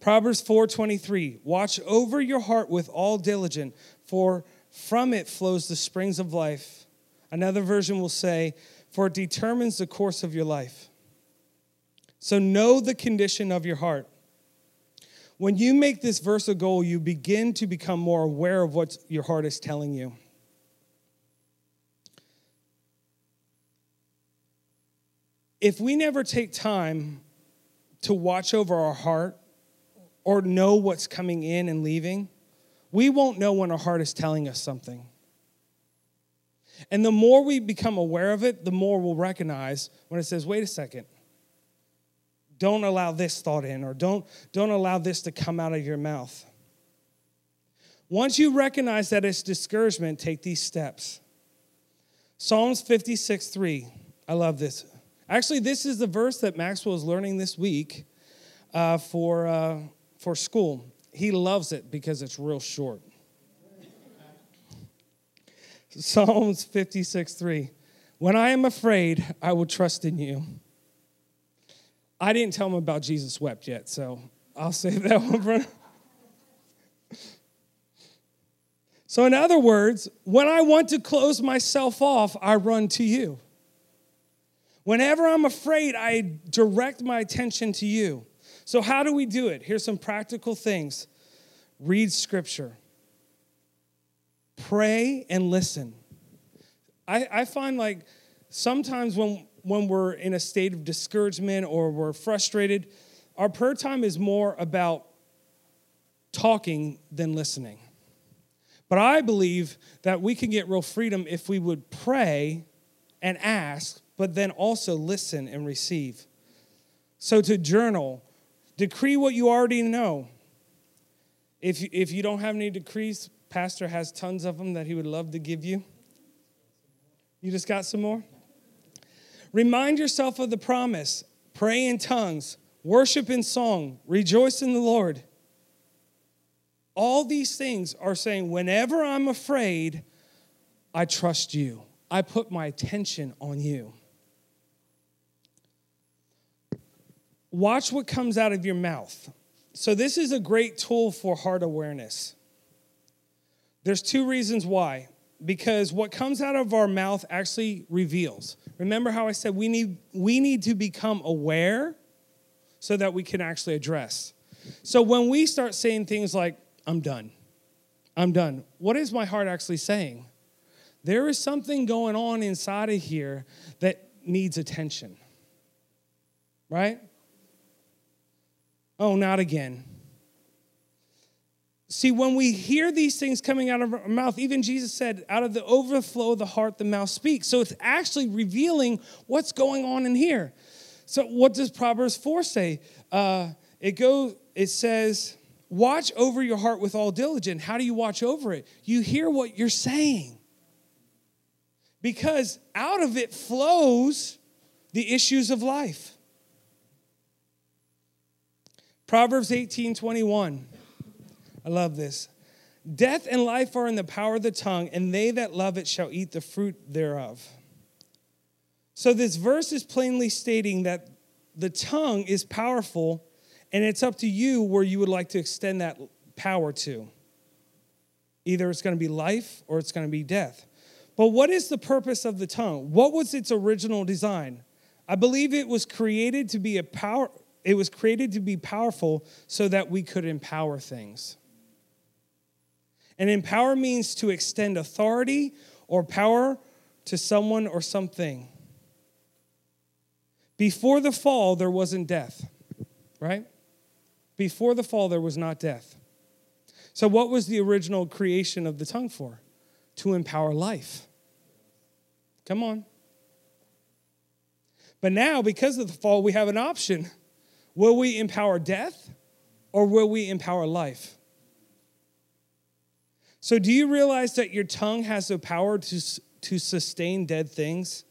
S5: Proverbs 4:23 Watch over your heart with all diligence for from it flows the springs of life. Another version will say for it determines the course of your life. So know the condition of your heart. When you make this verse a goal, you begin to become more aware of what your heart is telling you. If we never take time to watch over our heart or know what's coming in and leaving, we won't know when our heart is telling us something. And the more we become aware of it, the more we'll recognize when it says, wait a second, don't allow this thought in, or don't, don't allow this to come out of your mouth. Once you recognize that it's discouragement, take these steps. Psalms 56 3. I love this. Actually, this is the verse that Maxwell is learning this week uh, for, uh, for school. He loves it because it's real short. Psalms 56 3. When I am afraid, I will trust in you. I didn't tell him about Jesus wept yet, so I'll save that one for. So, in other words, when I want to close myself off, I run to you. Whenever I'm afraid, I direct my attention to you. So, how do we do it? Here's some practical things read scripture pray and listen. I, I find like sometimes when, when we're in a state of discouragement or we're frustrated, our prayer time is more about talking than listening. But I believe that we can get real freedom if we would pray and ask, but then also listen and receive. So to journal, decree what you already know. If, if you don't have any decrees, Pastor has tons of them that he would love to give you. You just got some more? Remind yourself of the promise. Pray in tongues, worship in song, rejoice in the Lord. All these things are saying, whenever I'm afraid, I trust you. I put my attention on you. Watch what comes out of your mouth. So, this is a great tool for heart awareness. There's two reasons why. Because what comes out of our mouth actually reveals. Remember how I said we need, we need to become aware so that we can actually address. So when we start saying things like, I'm done, I'm done, what is my heart actually saying? There is something going on inside of here that needs attention. Right? Oh, not again. See, when we hear these things coming out of our mouth, even Jesus said, out of the overflow of the heart, the mouth speaks. So it's actually revealing what's going on in here. So, what does Proverbs 4 say? Uh, it goes, it says, Watch over your heart with all diligence. How do you watch over it? You hear what you're saying. Because out of it flows the issues of life. Proverbs 18 21. I love this. Death and life are in the power of the tongue, and they that love it shall eat the fruit thereof. So, this verse is plainly stating that the tongue is powerful, and it's up to you where you would like to extend that power to. Either it's going to be life or it's going to be death. But what is the purpose of the tongue? What was its original design? I believe it was created to be a power it was created to be powerful so that we could empower things. And empower means to extend authority or power to someone or something. Before the fall, there wasn't death, right? Before the fall, there was not death. So, what was the original creation of the tongue for? To empower life. Come on. But now, because of the fall, we have an option. Will we empower death or will we empower life? So, do you realize that your tongue has the power to, to sustain dead things?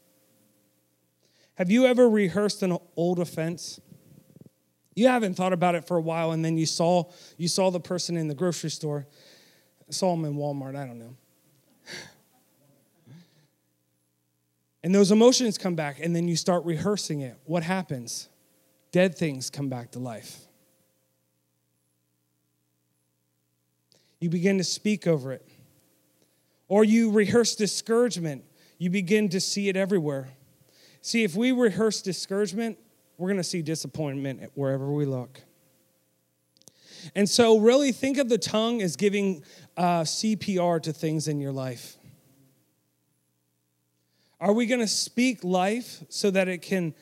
S5: Have you ever rehearsed an old offense? You haven't thought about it for a while, and then you saw you saw the person in the grocery store, saw them in Walmart. I don't know. And those emotions come back, and then you start rehearsing it. What happens? Dead things come back to life. you begin to speak over it. Or you rehearse discouragement, you begin to see it everywhere. See, if we rehearse discouragement, we're going to see disappointment wherever we look. And so, really think of the tongue as giving uh, CPR to things in your life. Are we going to speak life so that it can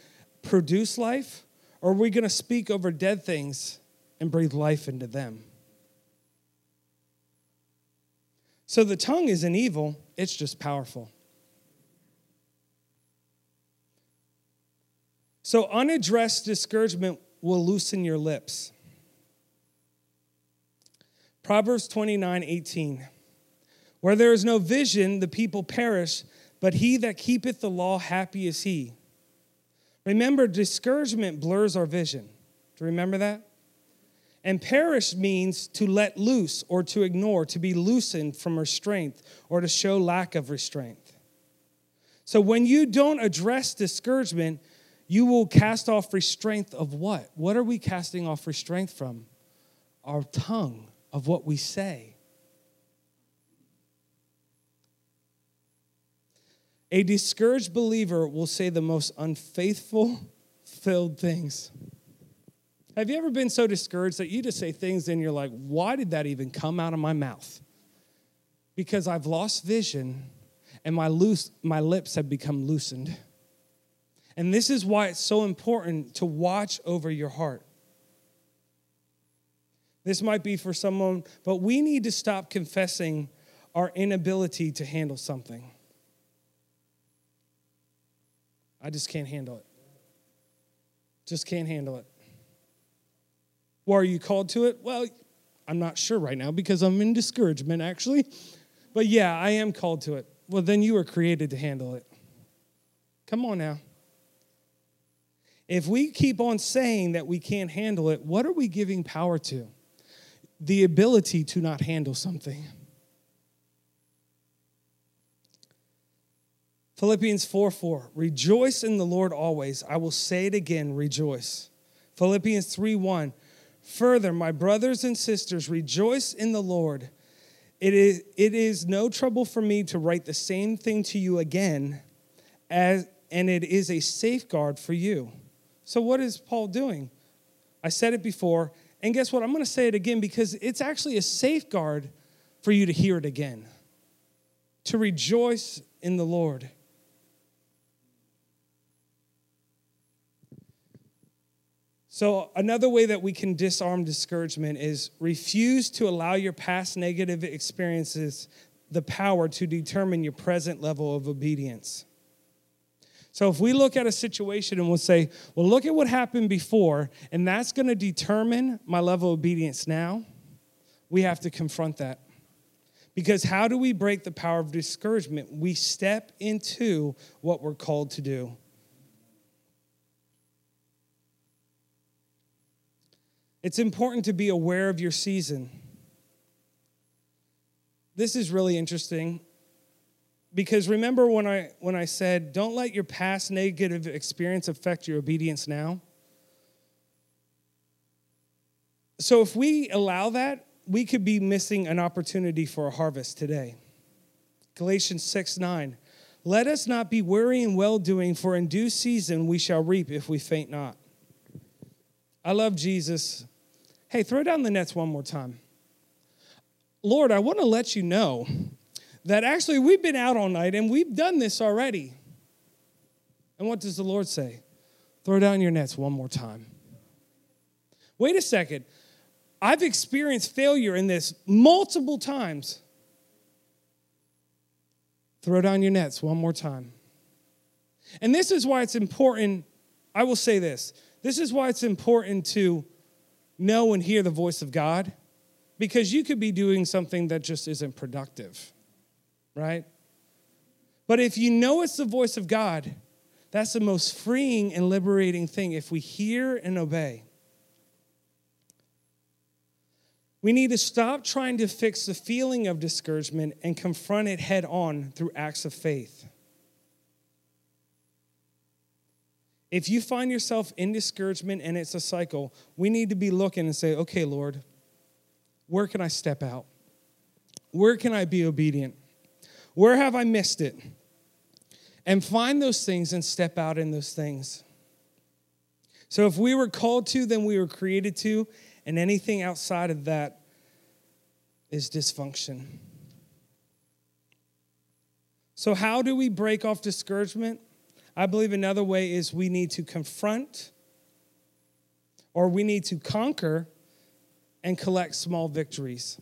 S5: produce life? Or are we going to speak over dead things and breathe life into them? So the tongue isn't evil, it's just powerful. So unaddressed discouragement will loosen your lips. Proverbs 29 18. Where there is no vision, the people perish, but he that keepeth the law, happy is he. Remember, discouragement blurs our vision. Do you remember that? And perish means to let loose or to ignore, to be loosened from restraint or to show lack of restraint. So when you don't address discouragement, you will cast off restraint of what? What are we casting off restraint from? Our tongue, of what we say. A discouraged believer will say the most unfaithful filled things. Have you ever been so discouraged that you just say things and you're like, why did that even come out of my mouth? Because I've lost vision and my, loose, my lips have become loosened. And this is why it's so important to watch over your heart. This might be for someone, but we need to stop confessing our inability to handle something. I just can't handle it. Just can't handle it. Well, are you called to it? Well, I'm not sure right now because I'm in discouragement, actually. But yeah, I am called to it. Well, then you were created to handle it. Come on now. If we keep on saying that we can't handle it, what are we giving power to? The ability to not handle something. Philippians 4 4. Rejoice in the Lord always. I will say it again, rejoice. Philippians 3 1. Further, my brothers and sisters, rejoice in the Lord. It is, it is no trouble for me to write the same thing to you again, as, and it is a safeguard for you. So, what is Paul doing? I said it before, and guess what? I'm going to say it again because it's actually a safeguard for you to hear it again. To rejoice in the Lord. So, another way that we can disarm discouragement is refuse to allow your past negative experiences the power to determine your present level of obedience. So if we look at a situation and we'll say, well, look at what happened before, and that's going to determine my level of obedience now, we have to confront that. Because how do we break the power of discouragement? We step into what we're called to do. It's important to be aware of your season. This is really interesting because remember when I when I said don't let your past negative experience affect your obedience now. So if we allow that, we could be missing an opportunity for a harvest today. Galatians 6 9. Let us not be weary in well doing, for in due season we shall reap if we faint not. I love Jesus. Hey, throw down the nets one more time. Lord, I want to let you know that actually we've been out all night and we've done this already. And what does the Lord say? Throw down your nets one more time. Wait a second. I've experienced failure in this multiple times. Throw down your nets one more time. And this is why it's important. I will say this this is why it's important to know and hear the voice of God because you could be doing something that just isn't productive right? But if you know it's the voice of God, that's the most freeing and liberating thing if we hear and obey. We need to stop trying to fix the feeling of discouragement and confront it head on through acts of faith. If you find yourself in discouragement and it's a cycle, we need to be looking and say, okay, Lord, where can I step out? Where can I be obedient? Where have I missed it? And find those things and step out in those things. So if we were called to, then we were created to, and anything outside of that is dysfunction. So, how do we break off discouragement? I believe another way is we need to confront or we need to conquer and collect small victories.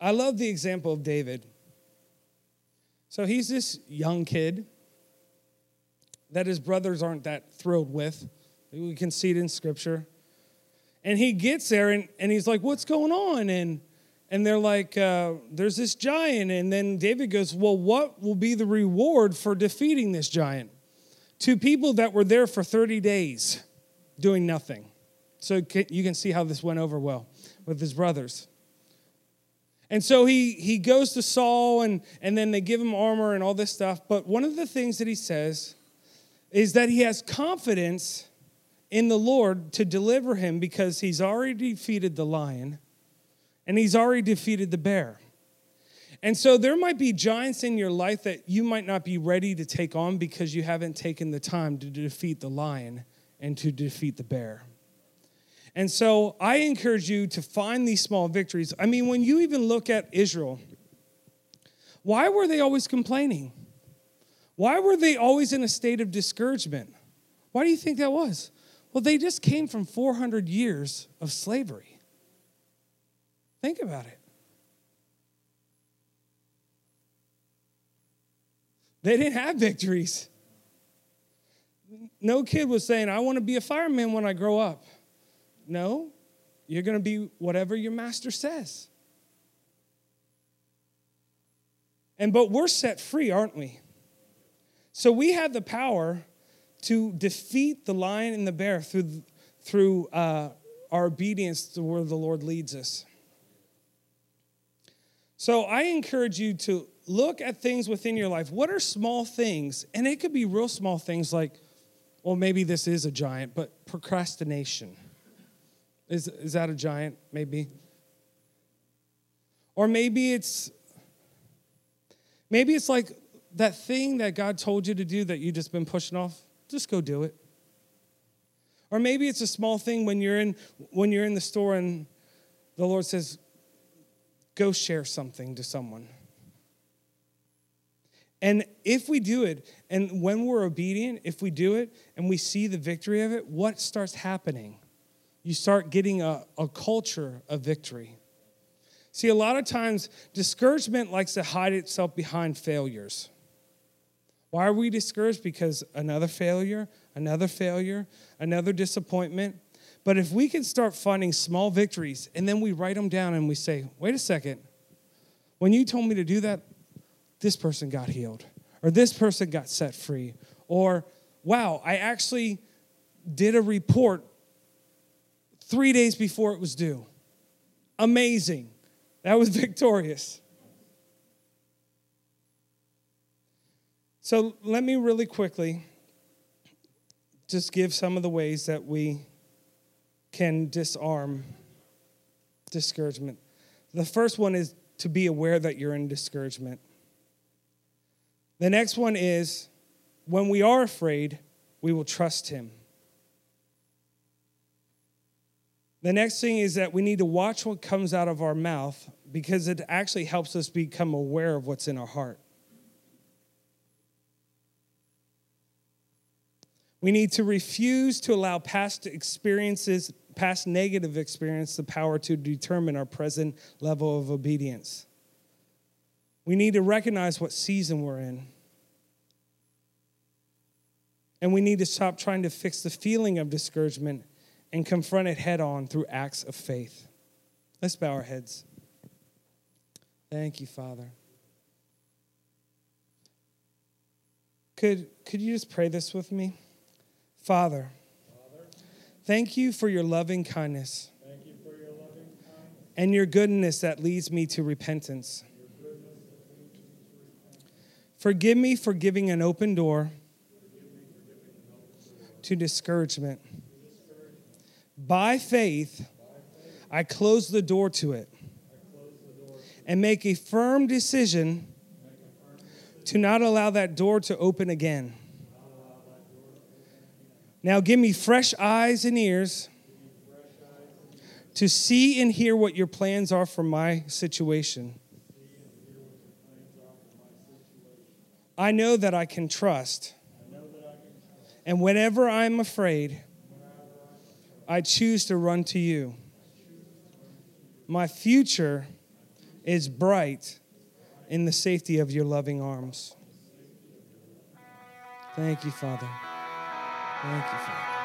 S5: I love the example of David. So he's this young kid that his brothers aren't that thrilled with. We can see it in scripture. And he gets there and, and he's like, What's going on? And and they're like, uh, There's this giant. And then David goes, Well, what will be the reward for defeating this giant? Two people that were there for 30 days doing nothing. So you can see how this went over well with his brothers. And so he, he goes to Saul, and, and then they give him armor and all this stuff. But one of the things that he says is that he has confidence in the Lord to deliver him because he's already defeated the lion and he's already defeated the bear. And so there might be giants in your life that you might not be ready to take on because you haven't taken the time to defeat the lion and to defeat the bear. And so I encourage you to find these small victories. I mean, when you even look at Israel, why were they always complaining? Why were they always in a state of discouragement? Why do you think that was? Well, they just came from 400 years of slavery. Think about it. They didn't have victories. No kid was saying, I want to be a fireman when I grow up. No, you're going to be whatever your master says. And but we're set free, aren't we? So we have the power to defeat the lion and the bear through, through uh, our obedience to where the Lord leads us. So I encourage you to look at things within your life. What are small things? And it could be real small things like, well, maybe this is a giant, but procrastination. Is, is that a giant? Maybe. Or maybe it's maybe it's like that thing that God told you to do that you just been pushing off. Just go do it. Or maybe it's a small thing when you're in when you're in the store and the Lord says, go share something to someone. And if we do it, and when we're obedient, if we do it and we see the victory of it, what starts happening? you start getting a, a culture of victory. See, a lot of times, discouragement likes to hide itself behind failures. Why are we discouraged? Because another failure, another failure, another disappointment. But if we can start finding small victories and then we write them down and we say, wait a second, when you told me to do that, this person got healed, or this person got set free, or wow, I actually did a report three days before it was due. Amazing. That was victorious. So let me really quickly just give some of the ways that we can disarm discouragement. The first one is to be aware that you're in discouragement. The next one is when we are afraid, we will trust Him. The next thing is that we need to watch what comes out of our mouth because it actually helps us become aware of what's in our heart. We need to refuse to allow past experiences, past negative experience, the power to determine our present level of obedience. We need to recognize what season we're in. And we need to stop trying to fix the feeling of discouragement and confront it head on through acts of faith. Let's bow our heads. Thank you, Father. Could, could you just pray this with me? Father, thank you for your loving kindness and your goodness that leads me to repentance. Forgive me for giving an open door to discouragement. By faith, I close the door to it and make a firm decision to not allow that door to open again. Now give me fresh eyes and ears to see and hear what your plans are for my situation. I know that I can trust. And whenever I'm afraid, I choose to run to you. My future is bright in the safety of your loving arms. Thank you, Father. Thank you, Father.